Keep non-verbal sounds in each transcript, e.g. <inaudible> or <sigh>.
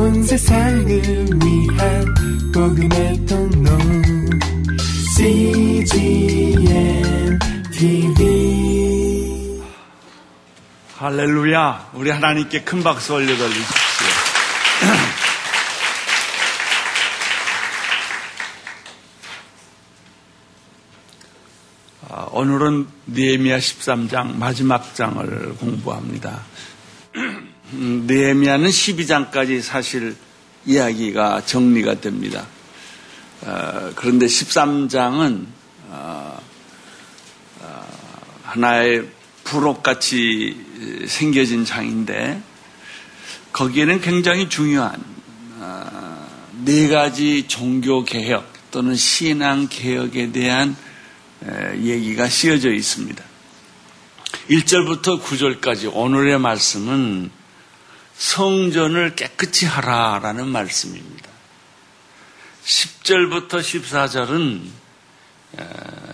온 세상을 위한 복음의 통로 CGM TV 할렐루야. 우리 하나님께 큰 박수 올려 돌리십시오. <clears throat> 아, 오늘은 니에미야 13장 마지막 장을 공부합니다. <clears throat> 음, 느헤미야는 12장까지 사실 이야기가 정리가 됩니다. 어, 그런데 13장은 어, 어, 하나의 부록같이 생겨진 장인데 거기에는 굉장히 중요한 어, 네 가지 종교 개혁 또는 신앙 개혁에 대한 얘기가 씌어져 있습니다. 1절부터 9절까지 오늘의 말씀은 성전을 깨끗이 하라라는 말씀입니다. 10절부터 14절은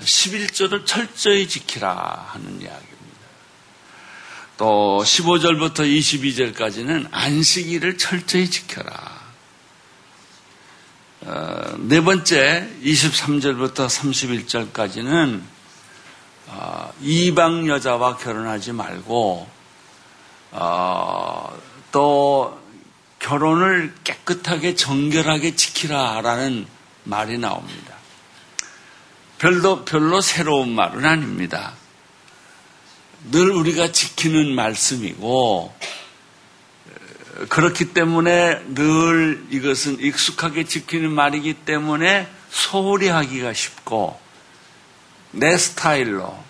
11절을 철저히 지키라 하는 이야기입니다. 또 15절부터 22절까지는 안식일을 철저히 지켜라. 어, 네 번째 23절부터 31절까지는 어, 이방 여자와 결혼하지 말고 어, 또 결혼을 깨끗하게 정결하게 지키라라는 말이 나옵니다. 별로 별로 새로운 말은 아닙니다. 늘 우리가 지키는 말씀이고 그렇기 때문에 늘 이것은 익숙하게 지키는 말이기 때문에 소홀히 하기가 쉽고 내 스타일로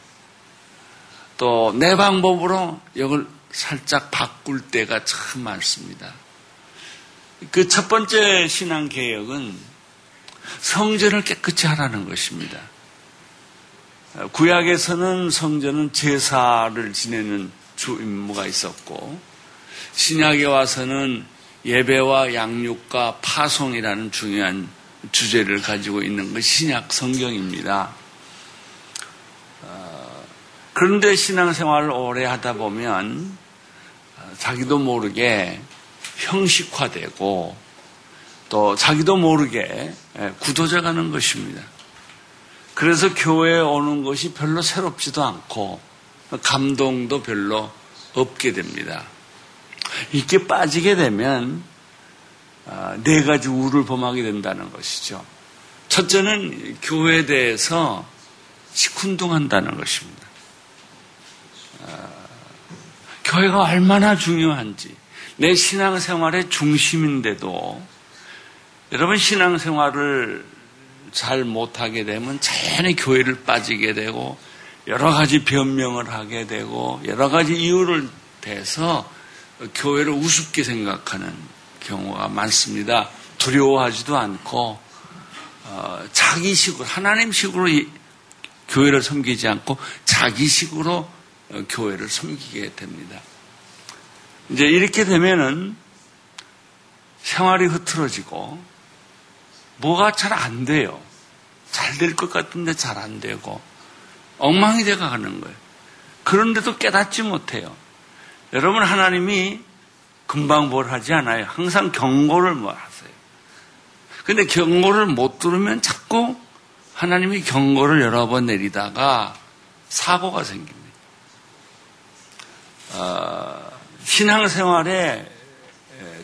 또 내 방법으로 이걸 살짝 바꿀 때가 참 많습니다. 그 첫 번째 신앙 개혁은 성전을 깨끗이 하라는 것입니다. 구약에서는 성전은 제사를 지내는 주 임무가 있었고 신약에 와서는 예배와 양육과 파송이라는 중요한 주제를 가지고 있는 것이 신약 성경입니다. 어, 그런데 신앙생활을 오래 하다 보면 자기도 모르게 형식화되고 또 자기도 모르게 예, 굳어져 가는 것입니다. 그래서 교회에 오는 것이 별로 새롭지도 않고 감동도 별로 없게 됩니다. 이렇게 빠지게 되면 아, 네 가지 우를 범하게 된다는 것이죠. 첫째는 교회에 대해서 시큰둥한다는 것입니다. 아, 교회가 얼마나 중요한지 내 신앙생활의 중심인데도 여러분 신앙생활을 잘 못하게 되면 자연히 교회를 빠지게 되고 여러 가지 변명을 하게 되고 여러 가지 이유를 대서 교회를 우습게 생각하는 경우가 많습니다. 두려워하지도 않고 어, 자기식으로 하나님식으로 교회를 섬기지 않고 자기식으로 어, 교회를 섬기게 됩니다. 이제 이렇게 되면은 생활이 흐트러지고 뭐가 잘 안 돼요. 잘 될 것 같은데 잘 안 되고 엉망이 되어 가는 거예요. 그런데도 깨닫지 못해요. 여러분 하나님이 금방 뭘 하지 않아요. 항상 경고를 뭐 하세요. 근데 경고를 못 들으면 자꾸 하나님이 경고를 여러 번 내리다가 사고가 생깁니다. 어, 신앙생활의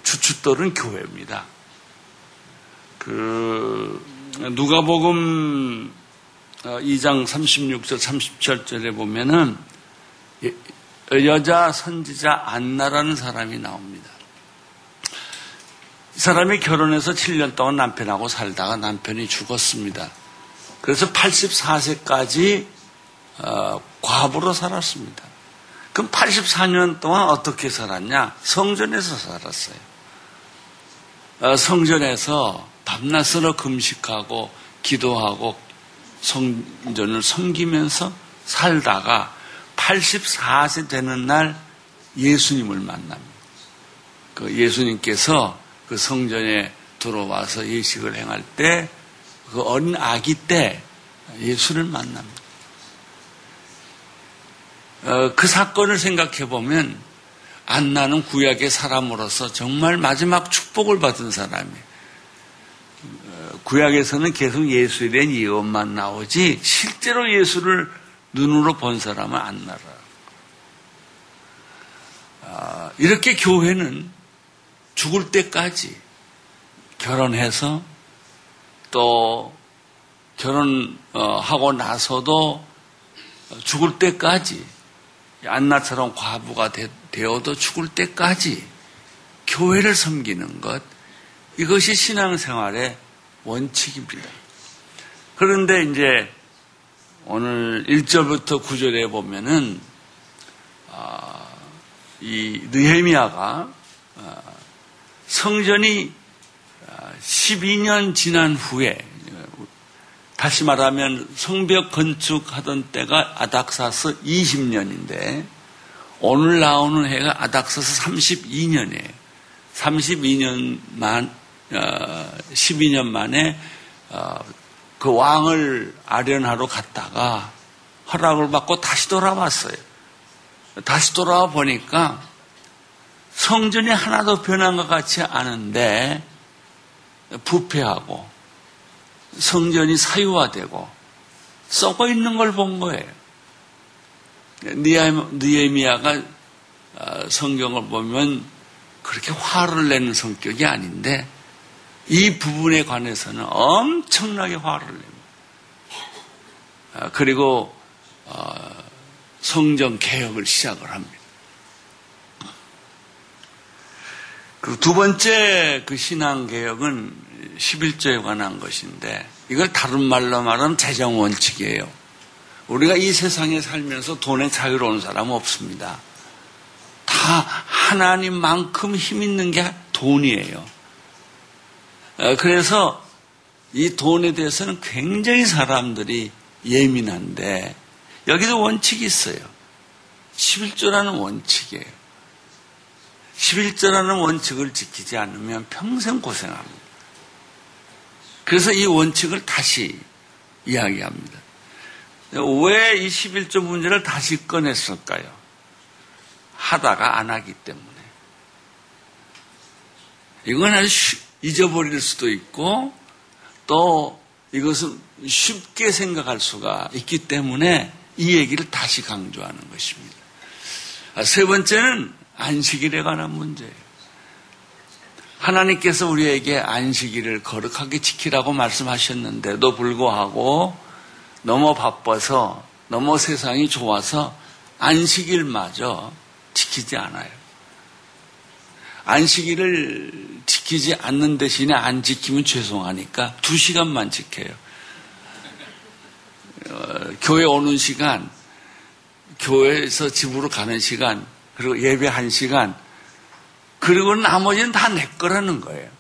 주춧돌은 교회입니다. 그 누가복음 2장 36절 37절에 보면은 여자 선지자 안나라는 사람이 나옵니다. 이 사람이 결혼해서 7년 동안 남편하고 살다가 남편이 죽었습니다. 그래서 84세까지 어, 과부로 살았습니다. 그럼 84년 동안 어떻게 살았냐? 성전에서 살았어요. 어, 성전에서 밤낮으로 금식하고 기도하고 성전을 섬기면서 살다가 84세 되는 날 예수님을 만납니다. 그 예수님께서 그 성전에 들어와서 예식을 행할 때 그 어린 아기 때 예수를 만납니다. 어, 그 사건을 생각해 보면 안나는 구약의 사람으로서 정말 마지막 축복을 받은 사람이에요. 어, 구약에서는 계속 예수에 대한 예언만 나오지 실제로 예수를 눈으로 본 사람은 안나라. 아, 이렇게 교회는 죽을 때까지 결혼해서 또 결혼하고 나서도 죽을 때까지 안나처럼 과부가 되어도 죽을 때까지 교회를 섬기는 것 이것이 신앙생활의 원칙입니다. 그런데 이제 오늘 1절부터 9절에 보면은 아, 이 느헤미야가 아, 성전이 12년 아, 지난 후에 다시 말하면 성벽 건축하던 때가 아닥사스 20년인데 오늘 나오는 해가 아닥사스 32년이에요. 32년 만 어, 12년 만에 어, 그 왕을 아련하러 갔다가 허락을 받고 다시 돌아왔어요. 다시 돌아와 보니까 성전이 하나도 변한 것 같지 않은데 부패하고 성전이 사유화되고 썩어 있는 걸 본 거예요. 느에미아가 어, 성경을 보면 그렇게 화를 내는 성격이 아닌데 이 부분에 관해서는 엄청나게 화를 냅니다. 어, 그리고 어, 성전 개혁을 시작을 합니다. 그리고 두 번째 그 신앙 개혁은 11조에 관한 것인데 이걸 다른 말로 말하면 재정 원칙이에요. 우리가 이 세상에 살면서 돈에 자유로운 사람 은 없습니다. 다 하나님만큼 힘 있는 게 돈이에요. 어, 그래서 이 돈에 대해서는 굉장히 사람들이 예민한데 여기도 원칙이 있어요. 11조라는 원칙이에요. 11조라는 원칙을 지키지 않으면 평생 고생합니다. 그래서 이 원칙을 다시 이야기합니다. 왜 이 11조 문제를 다시 꺼냈을까요? 하다가 안 하기 때문에. 이건 아주 잊어버릴 수도 있고 또 이것은 쉽게 생각할 수가 있기 때문에 이 얘기를 다시 강조하는 것입니다. 아, 세 번째는 안식일에 관한 문제예요. 하나님께서 우리에게 안식일을 거룩하게 지키라고 말씀하셨는데도 불구하고 너무 바빠서 너무 세상이 좋아서 안식일마저 지키지 않아요. 안식일을 지키지 않는 대신에 안 지키면 죄송하니까 두 시간만 지켜요. 어, 교회 오는 시간, 교회에서 집으로 가는 시간, 그리고 예배 한 시간, 그리고 나머지는 다 내 거라는 거예요.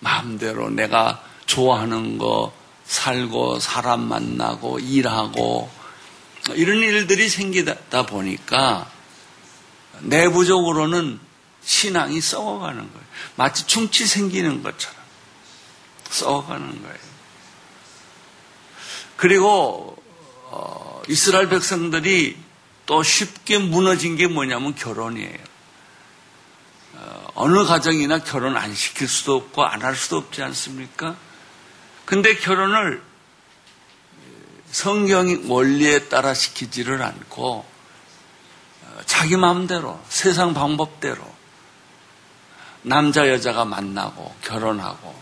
마음대로 내가 좋아하는 거 살고 사람 만나고 일하고 이런 일들이 생기다 보니까 내부적으로는 신앙이 썩어가는 거예요. 마치 충치 생기는 것처럼 썩어가는 거예요. 그리고 어, 이스라엘 백성들이 또 쉽게 무너진 게 뭐냐면 결혼이에요. 어느 가정이나 결혼 안 시킬 수도 없고 안 할 수도 없지 않습니까? 근데 결혼을 성경 원리에 따라 시키지를 않고 어, 자기 마음대로 세상 방법대로 남자 여자가 만나고 결혼하고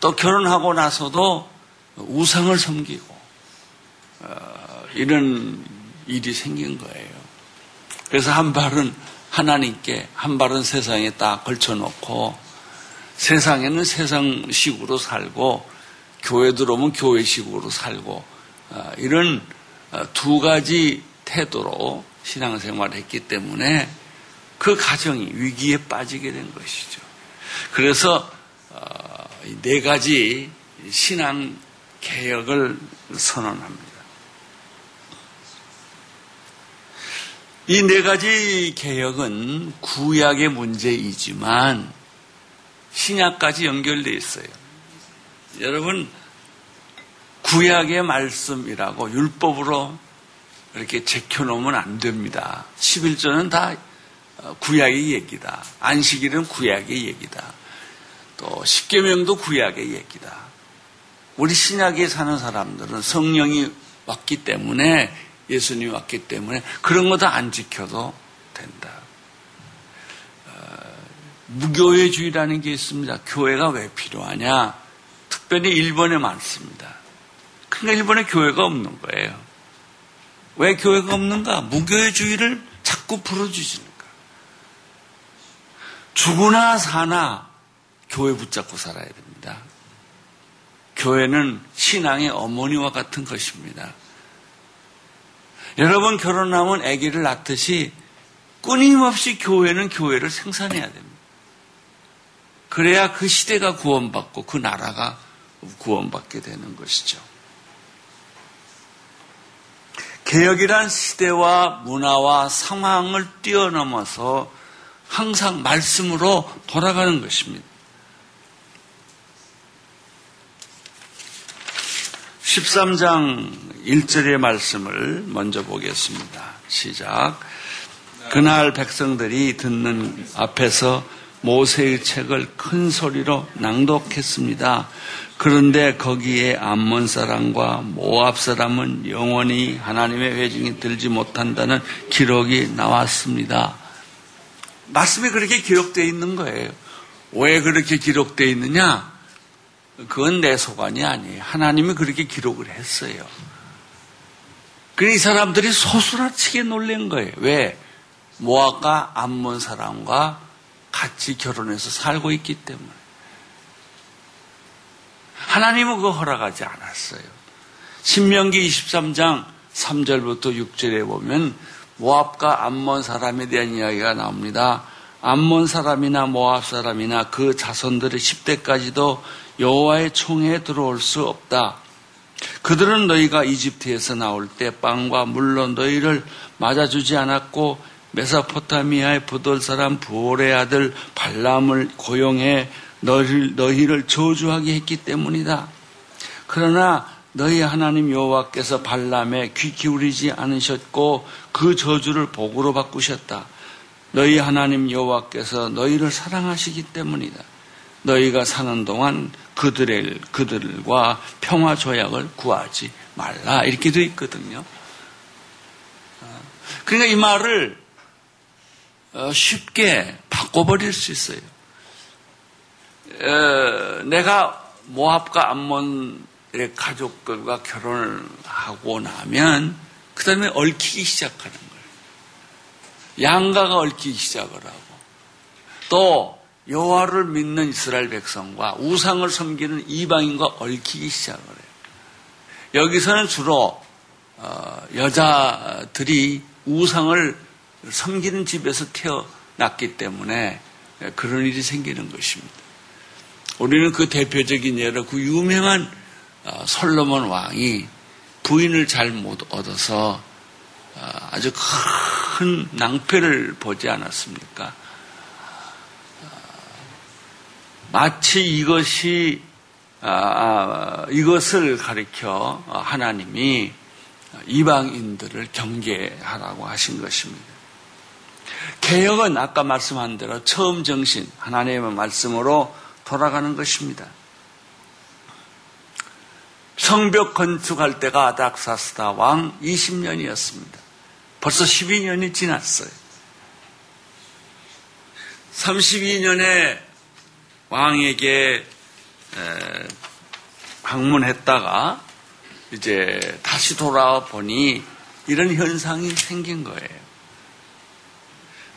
또 결혼하고 나서도 우상을 섬기고 어, 이런 일이 생긴 거예요. 그래서 한 발은 하나님께 한 발은 세상에 딱 걸쳐놓고 세상에는 세상식으로 살고 교회 들어오면 교회식으로 살고 어, 이런 어, 두 가지 태도로 신앙생활을 했기 때문에 그 가정이 위기에 빠지게 된 것이죠. 그래서 어, 네 가지 신앙 개혁을 선언합니다. 이 네 가지 개혁은 구약의 문제이지만 신약까지 연결되어 있어요. 여러분, 구약의 말씀이라고 율법으로 이렇게 제켜놓으면 안 됩니다. 11조는 다 어, 구약의 얘기다. 안식일은 구약의 얘기다. 또 십계명도 구약의 얘기다. 우리 신약에 사는 사람들은 성령이 왔기 때문에 예수님이 왔기 때문에 그런 거 다 안 지켜도 된다. 어, 무교회주의라는 게 있습니다. 교회가 왜 필요하냐? 특별히 일본에 많습니다. 그러니까 일본에 교회가 없는 거예요. 왜 교회가 없는가? 무교회주의를 자꾸 풀어주시니까. 죽으나 사나 교회 붙잡고 살아야 됩니다. 교회는 신앙의 어머니와 같은 것입니다. 여러분 결혼하면 아기를 낳듯이 끊임없이 교회는 교회를 생산해야 됩니다. 그래야 그 시대가 구원받고 그 나라가 구원받게 되는 것이죠. 개혁이란 시대와 문화와 상황을 뛰어넘어서 항상 말씀으로 돌아가는 것입니다. 13장 1절의 말씀을 먼저 보겠습니다. 시작. 그날 백성들이 듣는 앞에서 모세의 책을 큰 소리로 낭독했습니다. 그런데 거기에 암몬 사람과 모압 사람은 영원히 하나님의 회중이 들지 못한다는 기록이 나왔습니다. 말씀이 그렇게 기록되어 있는 거예요. 왜 그렇게 기록되어 있느냐? 그건 내 소관이 아니에요. 하나님이 그렇게 기록을 했어요. 그이 사람들이 소스라치게 놀란 거예요. 왜? 모압과 암몬 사람과 같이 결혼해서 살고 있기 때문에. 하나님은 그거 허락하지 않았어요. 신명기 23장 3절부터 6절에 보면 모압과 암몬 사람에 대한 이야기가 나옵니다. 암몬 사람이나 모압 사람이나 그 자손들의 10대까지도 여호와의 총에 들어올 수 없다. 그들은 너희가 이집트에서 나올 때 빵과 물로 너희를 맞아주지 않았고 메사포타미아의 부돌 사람 부올의 아들 발람을 고용해 너희를, 너희를 저주하게 했기 때문이다. 그러나 너희 하나님 여호와께서 발람에 귀 기울이지 않으셨고 그 저주를 복으로 바꾸셨다. 너희 하나님 여호와께서 너희를 사랑하시기 때문이다. 너희가 사는 동안 그들의 그들과 평화 조약을 구하지 말라 이렇게 되어 있거든요. 어, 그러니까 이 말을 어, 쉽게 바꿔버릴 수 있어요. 어, 내가 모압과 암몬의 가족들과 결혼을 하고 나면 그 다음에 얽히기 시작하는 거예요. 양가가 얽히기 시작을 하고 또 여호와를 믿는 이스라엘 백성과 우상을 섬기는 이방인과 얽히기 시작을 해요. 여기서는 주로 어, 여자들이 우상을 섬기는 집에서 태어났기 때문에 그런 일이 생기는 것입니다. 우리는 그 대표적인 예로 그 유명한 어, 솔로몬 왕이 부인을 잘 못 얻어서 어, 아주 큰 낭패를 보지 않았습니까? 마치 이것이 아, 아, 이것을 가리켜 하나님이 이방인들을 경계하라고 하신 것입니다. 개혁은 아까 말씀한 대로 처음 정신 하나님의 말씀으로 돌아가는 것입니다. 성벽 건축할 때가 아닥사스다 왕 20년이었습니다. 벌써 12년이 지났어요. 32년에 왕에게 방문했다가 이제 다시 돌아와 보니 이런 현상이 생긴 거예요.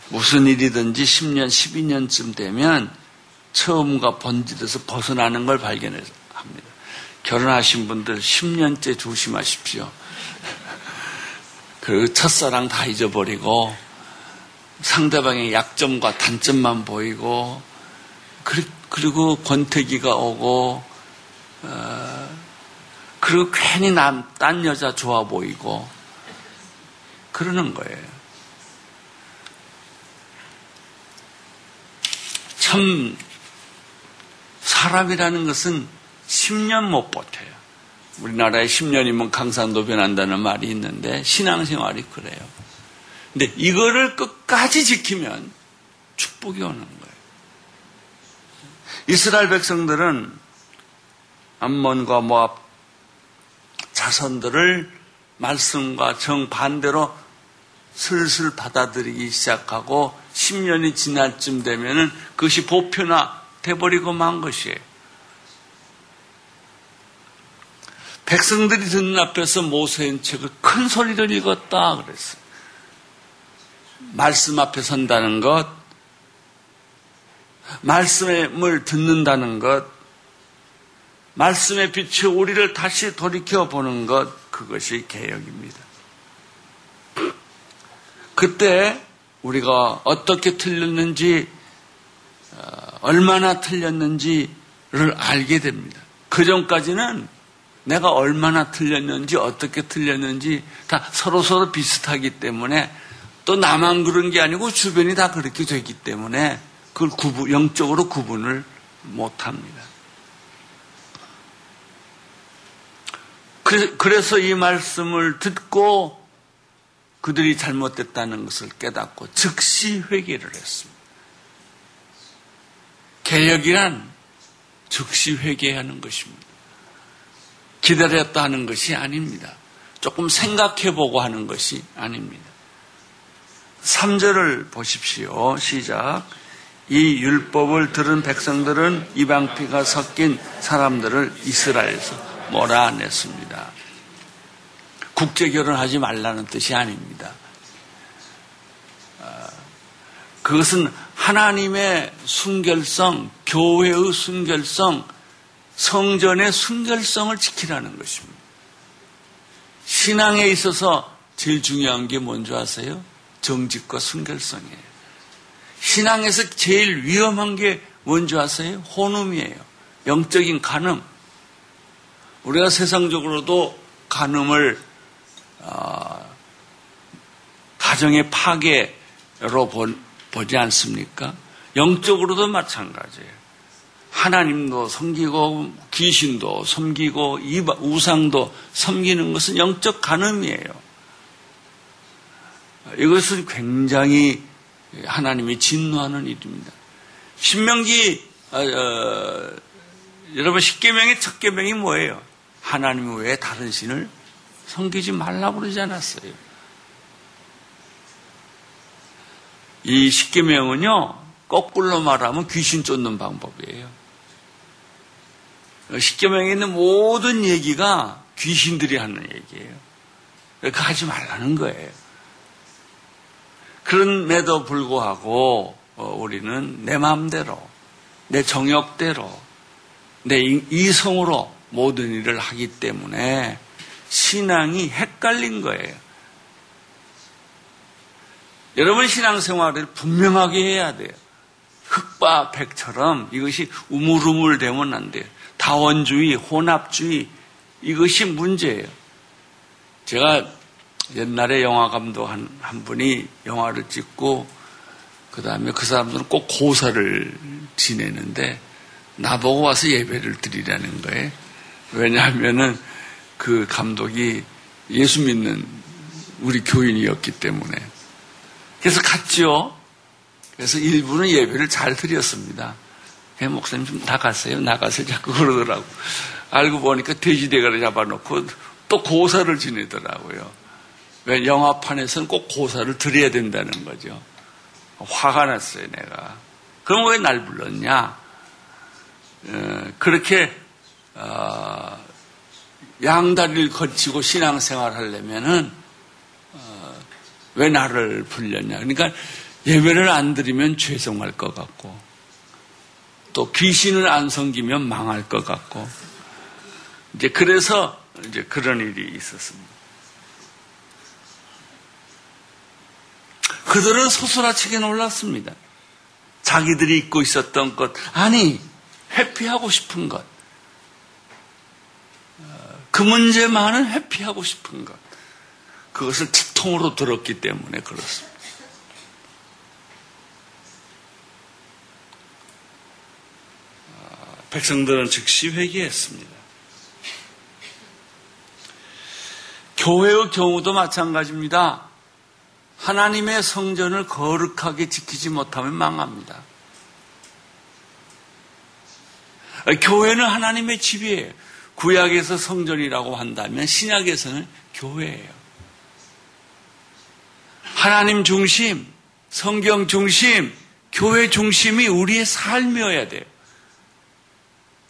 무슨 일이든지 10년, 12년쯤 되면 처음과 본질에서 벗어나는 걸 발견합니다. 결혼하신 분들 10년째 조심하십시오. 그 첫사랑 다 잊어버리고 상대방의 약점과 단점만 보이고 그 리고 권태기가 오고 어, 그리고 괜히 남, 딴 여자 좋아 보이고 그러는 거예요. 참 사람이라는 것은 10년 못 버텨요. 우리나라에 10년이면 강산도 변한다는 말이 있는데 신앙생활이 그래요. 근데 이거를 끝까지 지키면 축복이 오는 거예요. 이스라엘 백성들은 암몬과 모압 자손들을 말씀과 정반대로 슬슬 받아들이기 시작하고 10년이 지날 쯤 되면은 그것이 보편화 돼버리고 만 것이에요. 백성들이 듣는 앞에서 모세의 책을 큰 소리로 읽었다 그랬어요. 말씀 앞에 선다는 것, 말씀을 듣는다는 것, 말씀의 빛이 우리를 다시 돌이켜 보는 것, 그것이 개혁입니다. 그때 우리가 어떻게 틀렸는지, 어, 얼마나 틀렸는지를 알게 됩니다. 그 전까지는 내가 얼마나 틀렸는지, 어떻게 틀렸는지 다 서로서로 비슷하기 때문에 또 나만 그런 게 아니고 주변이 다 그렇게 되기 때문에 그걸 구분, 영적으로 구분을 못 합니다. 그래서 이 말씀을 듣고 그들이 잘못됐다는 것을 깨닫고 즉시 회개를 했습니다. 개혁이란 즉시 회개하는 것입니다. 기다렸다 하는 것이 아닙니다. 조금 생각해보고 하는 것이 아닙니다. 3절을 보십시오. 시작. 이 율법을 들은 백성들은 이방 피가 섞인 사람들을 이스라엘에서 몰아냈습니다. 국제 결혼하지 말라는 뜻이 아닙니다. 아, 그것은 하나님의 순결성, 교회의 순결성, 성전의 순결성을 지키라는 것입니다. 신앙에 있어서 제일 중요한 게 뭔지 아세요? 정직과 순결성이에요. 신앙에서 제일 위험한 게 뭔지 아세요? 혼음이에요. 영적인 간음. 우리가 세상적으로도 간음을 어, 가정의 파괴로 보, 보지 않습니까? 영적으로도 마찬가지예요. 하나님도 섬기고 귀신도 섬기고 우상도 섬기는 것은 영적 간음이에요. 이것은 굉장히 하나님이 진노하는 일입니다. 신명기 어, 어, 여러분 십계명의 첫 계명이 뭐예요? 하나님 외에 다른 신을 섬기지 말라고 그러지 않았어요. 이 십계명은요 거꾸로 말하면 귀신 쫓는 방법이에요. 십계명에 있는 모든 얘기가 귀신들이 하는 얘기예요. 그러니까 하지 말라는 거예요. 그런데도 불구하고 어, 우리는 내 마음대로, 내 정욕대로, 내 이성으로 모든 일을 하기 때문에 신앙이 헷갈린 거예요. 여러분 신앙생활을 분명하게 해야 돼요. 흑과 백처럼 이것이 우물우물 되면 안 돼요. 다원주의, 혼합주의 이것이 문제예요. 제가 옛날에 영화 감독 한, 한 분이 영화를 찍고 그 다음에 그 사람들은 꼭 고사를 지내는데 나보고 와서 예배를 드리라는 거예요. 왜냐하면은 그 감독이 예수 믿는 우리 교인이었기 때문에. 그래서 갔죠. 그래서 일부는 예배를 잘 드렸습니다. 예, 목사님 좀 나가세요. 나가세요. 자꾸 그러더라고. 알고 보니까 돼지 대가리 잡아놓고 또 고사를 지내더라고요. 왜 영화판에서는 꼭 고사를 드려야 된다는 거죠. 화가 났어요, 내가. 그럼 왜 날 불렀냐? 어, 그렇게 어, 양다리를 거치고 신앙생활 하려면은 어, 왜 나를 불렸냐? 그러니까 예배를 안 드리면 죄송할 것 같고 또 귀신을 안 섬기면 망할 것 같고 이제 그래서 이제 그런 일이 있었습니다. 그들은 소스라치게 놀랐습니다. 자기들이 잊고 있었던 것, 아니, 회피하고 싶은 것. 그 문제만은 회피하고 싶은 것. 그것을 직통으로 들었기 때문에 그렇습니다. 백성들은 즉시 회개했습니다. 교회의 경우도 마찬가지입니다. 하나님의 성전을 거룩하게 지키지 못하면 망합니다. 교회는 하나님의 집이에요. 구약에서 성전이라고 한다면 신약에서는 교회예요. 하나님 중심, 성경 중심, 교회 중심이 우리의 삶이어야 돼요.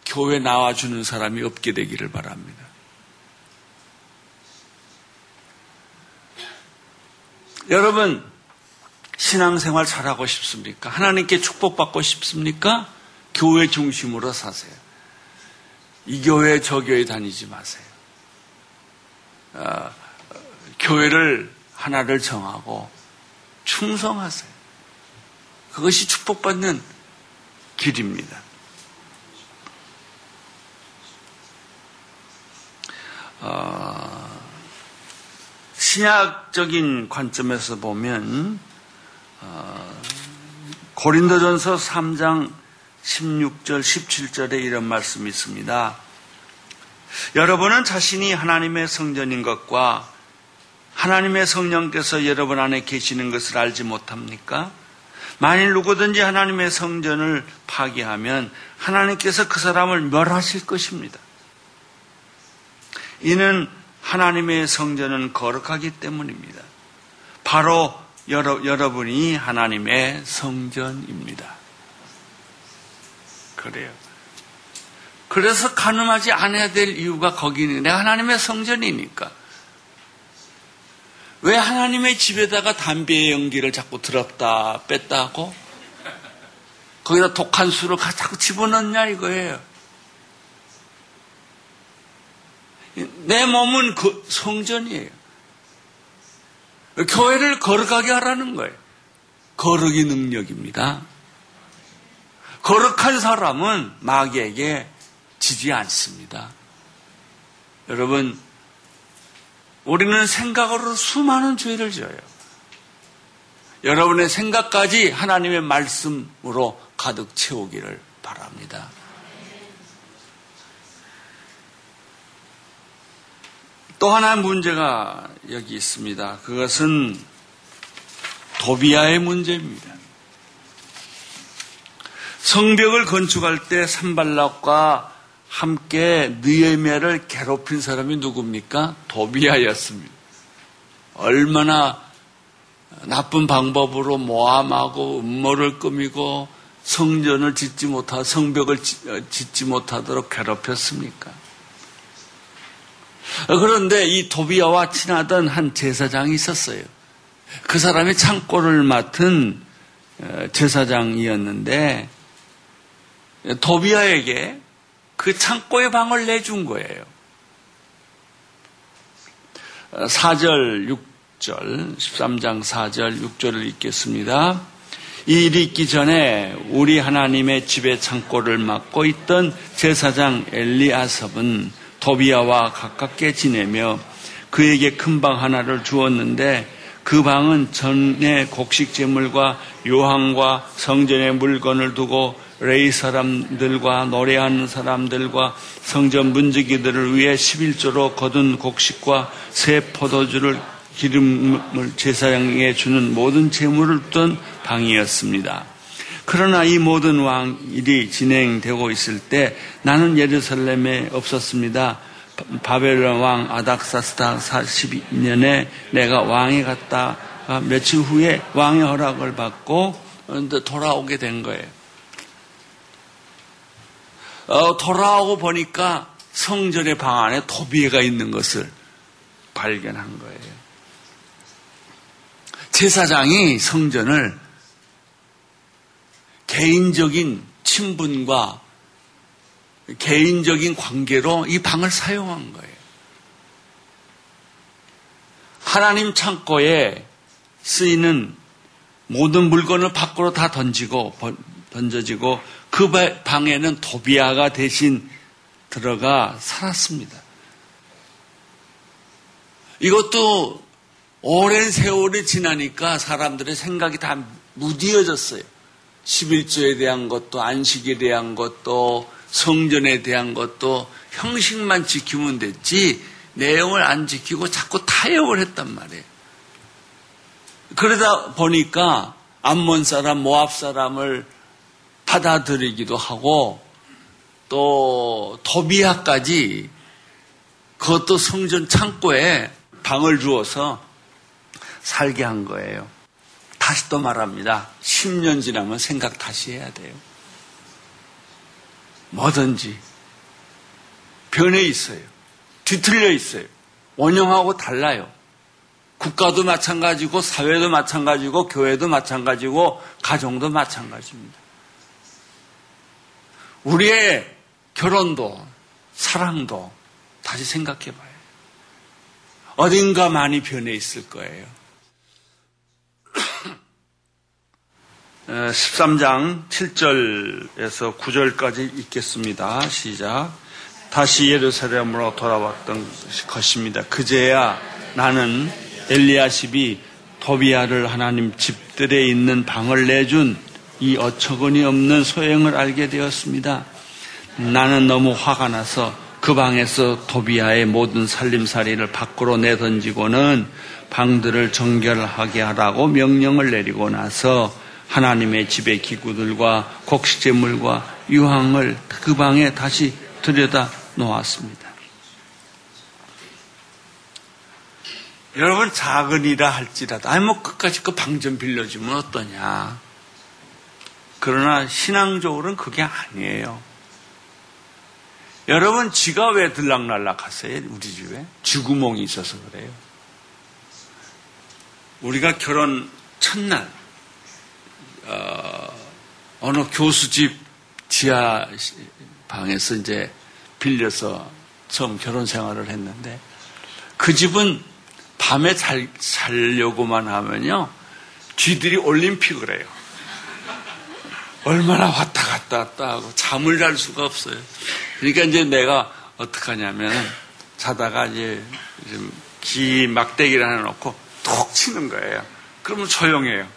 교회 나와주는 사람이 없게 되기를 바랍니다. 여러분, 신앙생활 잘하고 싶습니까? 하나님께 축복받고 싶습니까? 교회 중심으로 사세요. 이 교회 저 교회 다니지 마세요. 어, 교회를 하나를 정하고 충성하세요. 그것이 축복받는 길입니다. 신약적인 관점에서 보면 어, 고린도전서 3장 16절, 17절에 이런 말씀이 있습니다. 여러분은 자신이 하나님의 성전인 것과 하나님의 성령께서 여러분 안에 계시는 것을 알지 못합니까? 만일 누구든지 하나님의 성전을 파괴하면 하나님께서 그 사람을 멸하실 것입니다. 이는 하나님의 성전은 거룩하기 때문입니다. 바로 여러, 여러분이 하나님의 성전입니다. 그래요. 그래서 가늠하지 않아야 될 이유가 거기 있는 내가 하나님의 성전이니까. 왜 하나님의 집에다가 담배의 연기를 자꾸 들었다 뺐다 하고 거기다 독한 술을 자꾸 집어넣냐 이거예요. 내 몸은 그 성전이에요. 교회를 거룩하게 하라는 거예요. 거룩이 능력입니다. 거룩한 사람은 마귀에게 지지 않습니다. 여러분, 우리는 생각으로 수많은 죄를 져요. 여러분의 생각까지 하나님의 말씀으로 가득 채우기를 바랍니다. 또 하나 문제가 여기 있습니다. 그것은 도비아의 문제입니다. 성벽을 건축할 때 산발락과 함께 느에미아를 괴롭힌 사람이 누굽니까? 도비아였습니다. 얼마나 나쁜 방법으로 모함하고 음모를 꾸미고 성전을 짓지 못하 성벽을 짓지 못하도록 괴롭혔습니까? 그런데 이 도비아와 친하던 한 제사장이 있었어요. 그 사람이 창고를 맡은 어, 제사장이었는데 도비아에게 그 창고의 방을 내준 거예요. 4절, 6절, 13장 4절, 6절을 읽겠습니다. 이 일이 있기 전에 우리 하나님의 집의 창고를 맡고 있던 제사장 엘리아섭은 도비아와 가깝게 지내며 그에게 큰 방 하나를 주었는데 그 방은 전의 곡식 제물과 요항과 성전의 물건을 두고 레이 사람들과 노래하는 사람들과 성전 문지기들을 위해 11조로 거둔 곡식과 새 포도주를 기름을 제사장에 주는 모든 재물을 둔 방이었습니다. 그러나 이 모든 왕 일이 진행되고 있을 때 나는 예루살렘에 없었습니다. 바벨론 왕 아닥사스다 42년에 내가 왕이 갔다 며칠 후에 왕의 허락을 받고 돌아오게 된 거예요. 어, 돌아오고 보니까 성전의 방 안에 도비가 있는 것을 발견한 거예요. 제사장이 성전을 개인적인 친분과 개인적인 관계로 이 방을 사용한 거예요. 하나님 창고에 쓰이는 모든 물건을 밖으로 다 던지고 던져지고 그 방에는 도비아가 대신 들어가 살았습니다. 이것도 오랜 세월이 지나니까 사람들의 생각이 다 무디어졌어요. 11조에 대한 것도 안식에 대한 것도 성전에 대한 것도 형식만 지키면 됐지 내용을 안 지키고 자꾸 타협을 했단 말이에요. 그러다 보니까 암몬 사람, 모압 사람을 받아들이기도 하고 또 도비아까지 그것도 성전 창고에 방을 주어서 살게 한 거예요. 다시 또 말합니다. 10년 지나면 생각 다시 해야 돼요. 뭐든지 변해 있어요. 뒤틀려 있어요. 원형하고 달라요. 국가도 마찬가지고 사회도 마찬가지고 교회도 마찬가지고 가정도 마찬가지입니다. 우리의 결혼도 사랑도 다시 생각해 봐요. 어딘가 많이 변해 있을 거예요. 13장 7절에서 9절까지 읽겠습니다. 시작. 다시 예루살렘으로 돌아왔던 것입니다. 그제야 나는 엘리야십이 도비아를 하나님 집들에 있는 방을 내준 이 어처구니 없는 소행을 알게 되었습니다. 나는 너무 화가 나서 그 방에서 도비아의 모든 살림살이를 밖으로 내던지고는 방들을 정결하게 하라고 명령을 내리고 나서 하나님의 집의 기구들과 곡식재물과 유황을 그 방에 다시 들여다 놓았습니다. 여러분 작은 이라 할지라도 아니 뭐 끝까지 그 방 좀 빌려주면 어떠냐. 그러나 신앙적으로는 그게 아니에요. 여러분 쥐가 왜 들락날락 하세요? 우리 집에 쥐구멍이 있어서 그래요. 우리가 결혼 첫날 어, 어느 교수 집 지하 방에서 이제 빌려서 처음 결혼 생활을 했는데 그 집은 밤에 잘, 자려고만 하면요 쥐들이 올림픽을 해요. 얼마나 왔다 갔다 왔다 하고 잠을 잘 수가 없어요. 그러니까 이제 내가 어떻게 하냐면 자다가 이제 기 막대기를 하나 놓고 톡 치는 거예요. 그러면 조용해요.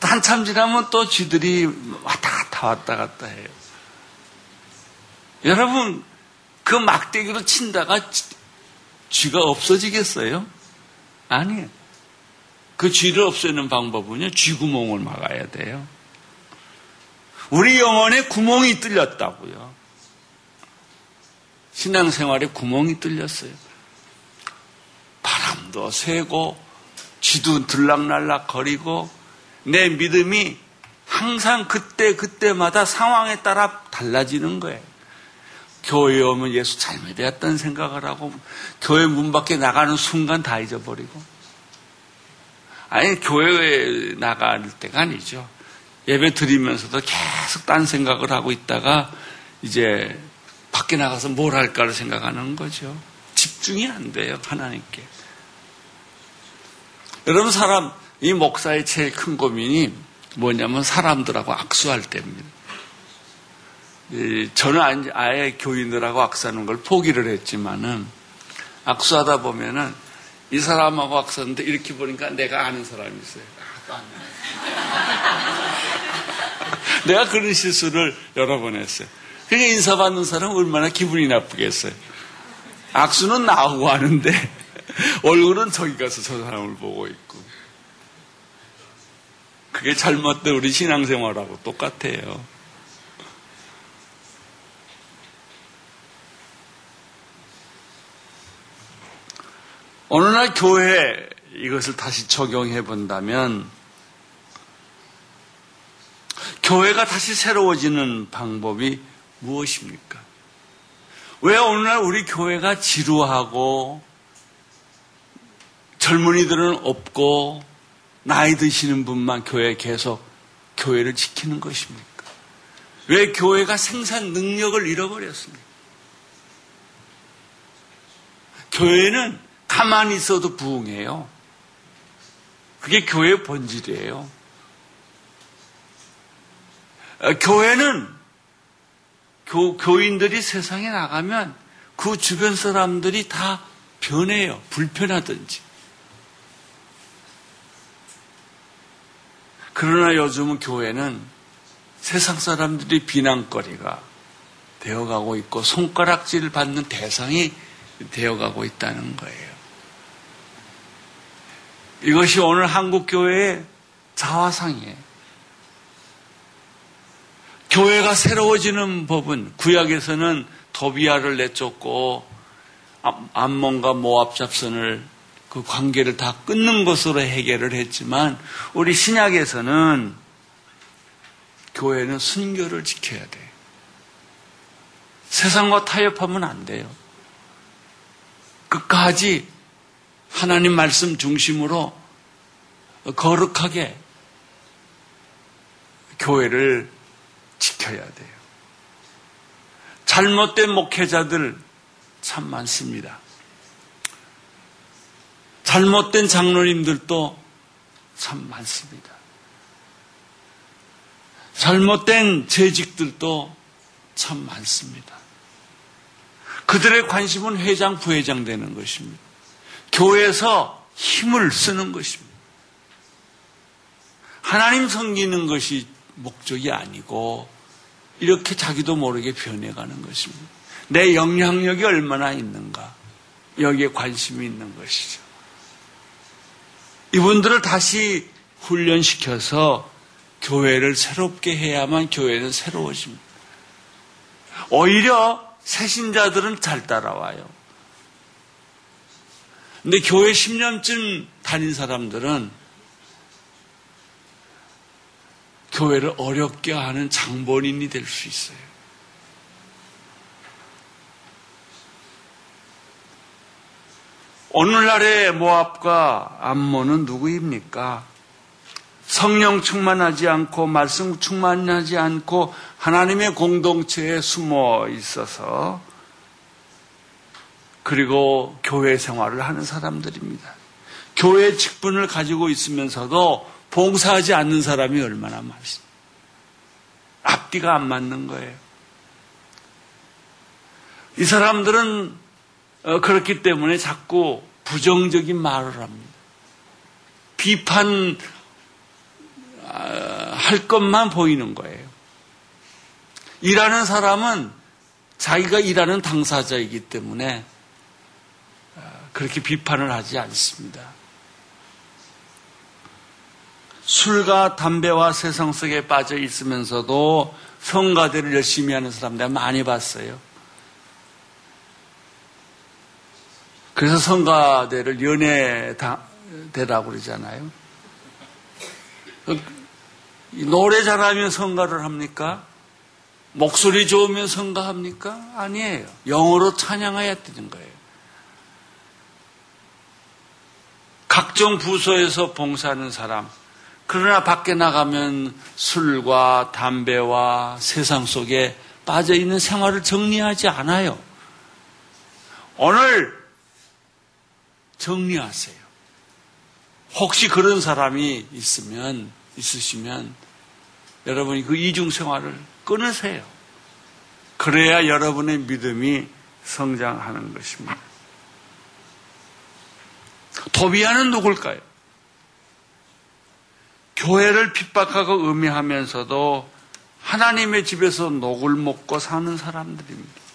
한참 지나면 또 쥐들이 왔다 갔다 왔다 갔다 해요. 여러분, 그 막대기로 친다가 쥐가 없어지겠어요? 아니에요. 그 쥐를 없애는 방법은요, 쥐구멍을 막아야 돼요. 우리 영혼에 구멍이 뚫렸다고요. 신앙생활에 구멍이 뚫렸어요. 바람도 새고, 쥐도 들락날락 거리고, 내 믿음이 항상 그때 그때마다 상황에 따라 달라지는 거예요. 교회에 오면 예수 잘못되었다는 생각을 하고 교회 문 밖에 나가는 순간 다 잊어버리고 아니 교회에 나갈 때가 아니죠. 예배 드리면서도 계속 딴 생각을 하고 있다가 이제 밖에 나가서 뭘 할까를 생각하는 거죠. 집중이 안 돼요 하나님께. 여러분 사람 이 목사의 제일 큰 고민이 뭐냐면 사람들하고 악수할 때입니다. 저는 아예 교인들하고 악수하는 걸 포기를 했지만은 악수하다 보면은 이 사람하고 악수하는데 이렇게 보니까 내가 아는 사람이 있어요. <laughs> 내가 그런 실수를 여러 번 했어요. 그러니까 인사받는 사람은 얼마나 기분이 나쁘겠어요. 악수는 나하고 하는데 <laughs> 얼굴은 저기 가서 저 사람을 보고 있고. 그게 잘못된 우리 신앙생활하고 똑같아요. 어느 날 교회에 이것을 다시 적용해 본다면 교회가 다시 새로워지는 방법이 무엇입니까? 왜 오늘날 우리 교회가 지루하고 젊은이들은 없고 나이 드시는 분만 교회에 계속 교회를 지키는 것입니까? 왜 교회가 생산 능력을 잃어버렸습니까? 교회는 가만히 있어도 부흥해요. 그게 교회의 본질이에요. 어, 교회는 교, 교인들이 세상에 나가면 그 주변 사람들이 다 변해요. 불편하든지. 그러나 요즘은 교회는 세상 사람들이 비난거리가 되어가고 있고 손가락질 받는 대상이 되어가고 있다는 거예요. 이것이 오늘 한국 교회의 자화상이에요. 교회가 새로워지는 법은 구약에서는 도비아를 내쫓고 암몬과 모압 잡선을 그 관계를 다 끊는 것으로 해결을 했지만 우리 신약에서는 교회는 순교를 지켜야 돼. 세상과 타협하면 안 돼요. 끝까지 하나님 말씀 중심으로 거룩하게 교회를 지켜야 돼요. 잘못된 목회자들 참 많습니다. 잘못된 장로님들도 참 많습니다. 잘못된 재직들도 참 많습니다. 그들의 관심은 회장, 부회장 되는 것입니다. 교회에서 힘을 쓰는 것입니다. 하나님 섬기는 것이 목적이 아니고 이렇게 자기도 모르게 변해가는 것입니다. 내 영향력이 얼마나 있는가 여기에 관심이 있는 것이죠. 이분들을 다시 훈련시켜서 교회를 새롭게 해야만 교회는 새로워집니다. 오히려 새신자들은 잘 따라와요. 근데 교회 10년쯤 다닌 사람들은 교회를 어렵게 하는 장본인이 될 수 있어요. 오늘날의 모압과 암몬은 누구입니까? 성령 충만하지 않고 말씀 충만하지 않고 하나님의 공동체에 숨어 있어서 그리고 교회 생활을 하는 사람들입니다. 교회 직분을 가지고 있으면서도 봉사하지 않는 사람이 얼마나 많습니다. 앞뒤가 안 맞는 거예요. 이 사람들은 어, 그렇기 때문에 자꾸 부정적인 말을 합니다. 비판 아, 할 것만 보이는 거예요. 일하는 사람은 자기가 일하는 당사자이기 때문에 아, 그렇게 비판을 하지 않습니다. 술과 담배와 세상 속에 빠져 있으면서도 성가대를 열심히 하는 사람 내가 많이 봤어요. 그래서 성가대를 연애대라고 그러잖아요. 노래 잘하면 성가를 합니까? 목소리 좋으면 성가합니까? 아니에요. 영어로 찬양해야 되는 거예요. 각종 부서에서 봉사하는 사람. 그러나 밖에 나가면 술과 담배와 세상 속에 빠져 있는 생활을 정리하지 않아요. 오늘 정리하세요. 혹시 그런 사람이 있으면, 있으시면, 여러분이 그 이중 생활을 끊으세요. 그래야 여러분의 믿음이 성장하는 것입니다. 도비아는 누굴까요? 교회를 핍박하고 음해하면서도 하나님의 집에서 녹을 먹고 사는 사람들입니다.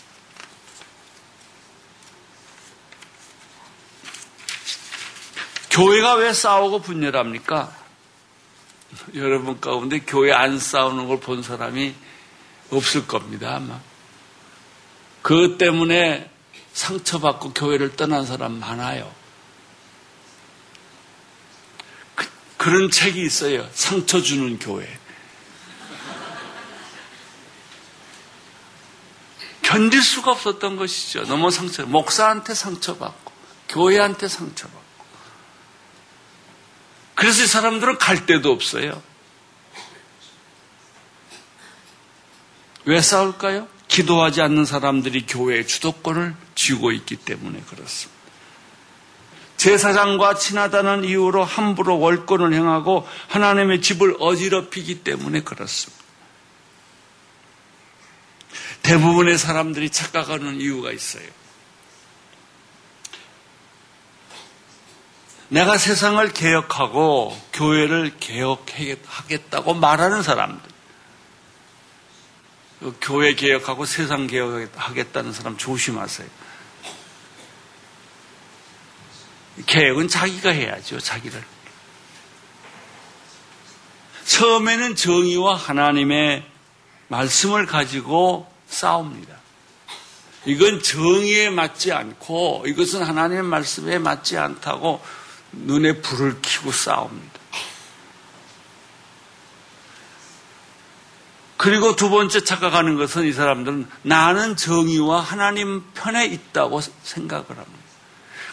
교회가 왜 싸우고 분열합니까? 여러분 가운데 교회 안 싸우는 걸 본 사람이 없을 겁니다, 아마. 그것 때문에 상처받고 교회를 떠난 사람 많아요. 그, 그런 책이 있어요. 상처 주는 교회. 견딜 수가 없었던 것이죠. 너무 상처, 목사한테 상처받고, 교회한테 상처받고. 그래서 이 사람들은 갈 데도 없어요. 왜 싸울까요? 기도하지 않는 사람들이 교회의 주도권을 쥐고 있기 때문에 그렇습니다. 제사장과 친하다는 이유로 함부로 월권을 행하고 하나님의 집을 어지럽히기 때문에 그렇습니다. 대부분의 사람들이 착각하는 이유가 있어요. 내가 세상을 개혁하고 교회를 개혁하겠다고 말하는 사람들. 그 교회 개혁하고 세상 개혁하겠다는 사람 조심하세요. 개혁은 자기가 해야죠, 자기를. 처음에는 정의와 하나님의 말씀을 가지고 싸웁니다. 이건 정의에 맞지 않고 이것은 하나님의 말씀에 맞지 않다고 눈에 불을 켜고 싸웁니다. 그리고 두 번째 착각하는 것은 이 사람들은 나는 정의와 하나님 편에 있다고 생각을 합니다.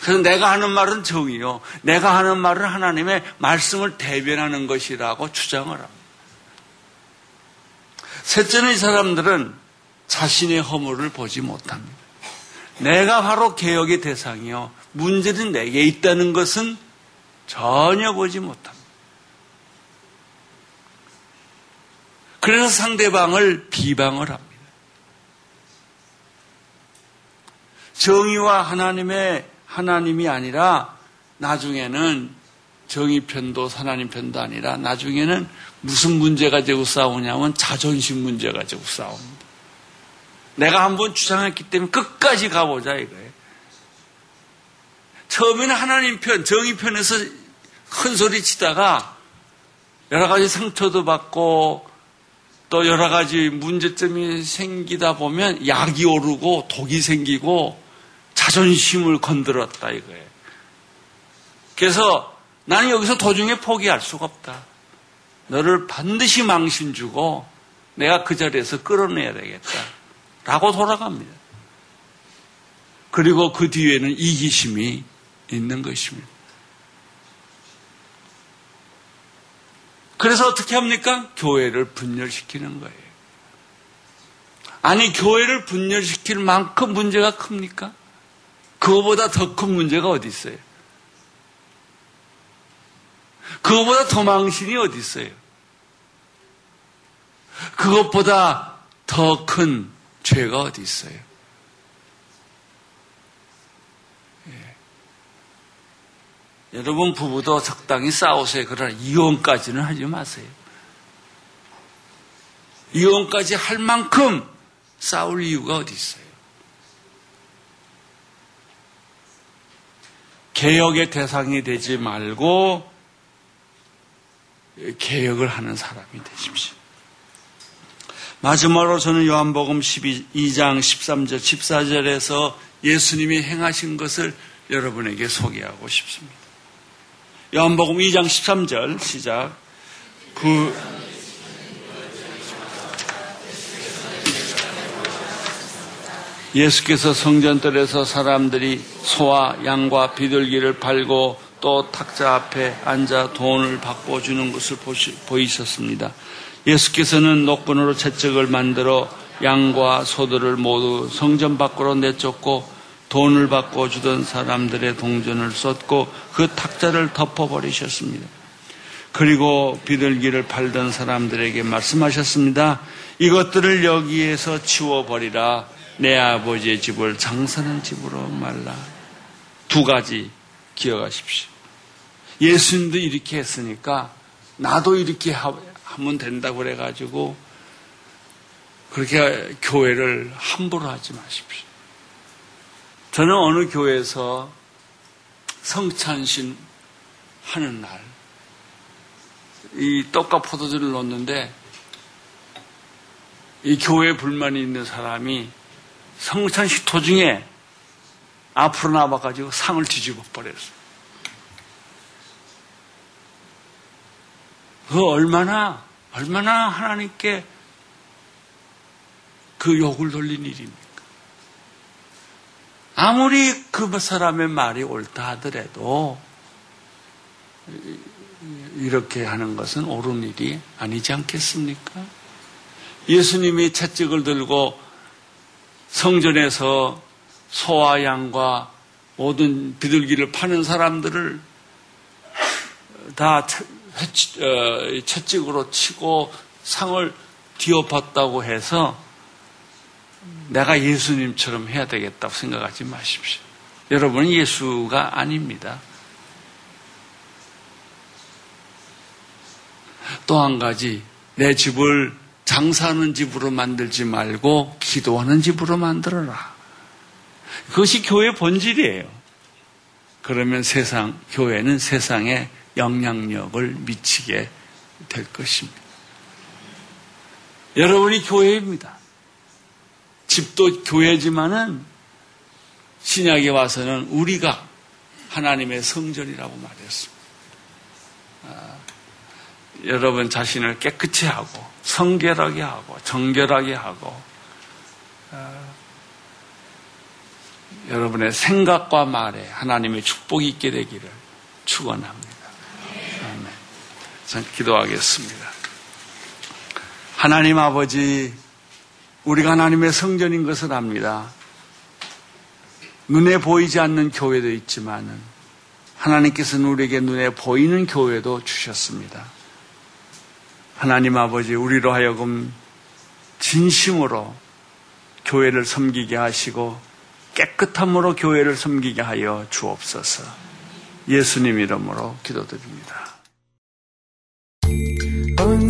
그래서 내가 하는 말은 정의요. 내가 하는 말은 하나님의 말씀을 대변하는 것이라고 주장을 합니다. 셋째는 이 사람들은 자신의 허물을 보지 못합니다. 내가 바로 개혁의 대상이요. 문제는 내게 있다는 것은 전혀 보지 못합니다. 그래서 상대방을 비방을 합니다. 정의와 하나님의 하나님이 아니라 나중에는 정의 편도 하나님 편도 아니라 나중에는 무슨 문제 가지고 싸우냐면 자존심 문제 가지고 싸웁니다. 내가 한번 주장했기 때문에 끝까지 가보자 이거예요. 처음에는 하나님 편, 정의 편에서 큰 소리 치다가 여러 가지 상처도 받고 또 여러 가지 문제점이 생기다 보면 약이 오르고 독이 생기고 자존심을 건드렸다 이거예요. 그래서 나는 여기서 도중에 포기할 수가 없다. 너를 반드시 망신 주고 내가 그 자리에서 끌어내야 되겠다. 라고 돌아갑니다. 그리고 그 뒤에는 이기심이 있는 것입니다. 그래서 어떻게 합니까? 교회를 분열시키는 거예요. 아니, 교회를 분열시킬 만큼 문제가 큽니까? 그거보다 더 큰 문제가 어디 있어요? 그거보다 더 망신이 어디 있어요? 그것보다 더 큰 죄가 어디 있어요? 여러분 부부도 적당히 싸우세요. 그러나 이혼까지는 하지 마세요. 이혼까지 할 만큼 싸울 이유가 어디 있어요? 개혁의 대상이 되지 말고 개혁을 하는 사람이 되십시오. 마지막으로 저는 요한복음 12장 13절, 14절에서 예수님이 행하신 것을 여러분에게 소개하고 싶습니다. 요한복음 2장 13절 시작. 그 예수께서 성전들에서 사람들이 소와 양과 비둘기를 팔고 또 탁자 앞에 앉아 돈을 바꿔주는 것을 보이셨습니다. 예수께서는 녹분으로 채찍을 만들어 양과 소들을 모두 성전 밖으로 내쫓고 돈을 바꿔주던 사람들의 동전을 쏟고 그 탁자를 덮어버리셨습니다. 그리고 비둘기를 팔던 사람들에게 말씀하셨습니다. 이것들을 여기에서 치워버리라. 내 아버지의 집을 장사는 집으로 말라. 두 가지 기억하십시오. 예수님도 이렇게 했으니까 나도 이렇게 하면 된다고 그래가지고 그렇게 교회를 함부로 하지 마십시오. 저는 어느 교회에서 성찬신 하는 날, 이 떡과 포도주를 놓는데 이 교회에 불만이 있는 사람이 성찬식 도중에 앞으로 나와가지고 상을 뒤집어 버렸어요. 그 얼마나 얼마나 하나님께 그 욕을 돌린 일입니까? 아무리 그 사람의 말이 옳다 하더라도 이렇게 하는 것은 옳은 일이 아니지 않겠습니까? 예수님이 채찍을 들고 성전에서 소와 양과 모든 비둘기를 파는 사람들을 다 어, 채찍으로 치고 상을 뒤엎었다고 해서 내가 예수님처럼 해야 되겠다고 생각하지 마십시오. 여러분은 예수가 아닙니다. 또 한 가지, 내 집을 장사하는 집으로 만들지 말고 기도하는 집으로 만들어라. 그것이 교회 본질이에요. 그러면 세상, 교회는 세상에 영향력을 미치게 될 것입니다. 여러분이 교회입니다. 집도 교회지만은 신약에 와서는 우리가 하나님의 성전이라고 말했습니다. 아, 여러분 자신을 깨끗이 하고 성결하게 하고 정결하게 하고 아, 여러분의 생각과 말에 하나님의 축복이 있게 되기를 축원합니다. 아멘. 전 기도하겠습니다. 하나님 아버지, 우리가 하나님의 성전인 것을 압니다. 눈에 보이지 않는 교회도 있지만은 하나님께서는 우리에게 눈에 보이는 교회도 주셨습니다. 하나님 아버지, 우리로 하여금 진심으로 교회를 섬기게 하시고 깨끗함으로 교회를 섬기게 하여 주옵소서. 예수님 이름으로 기도드립니다.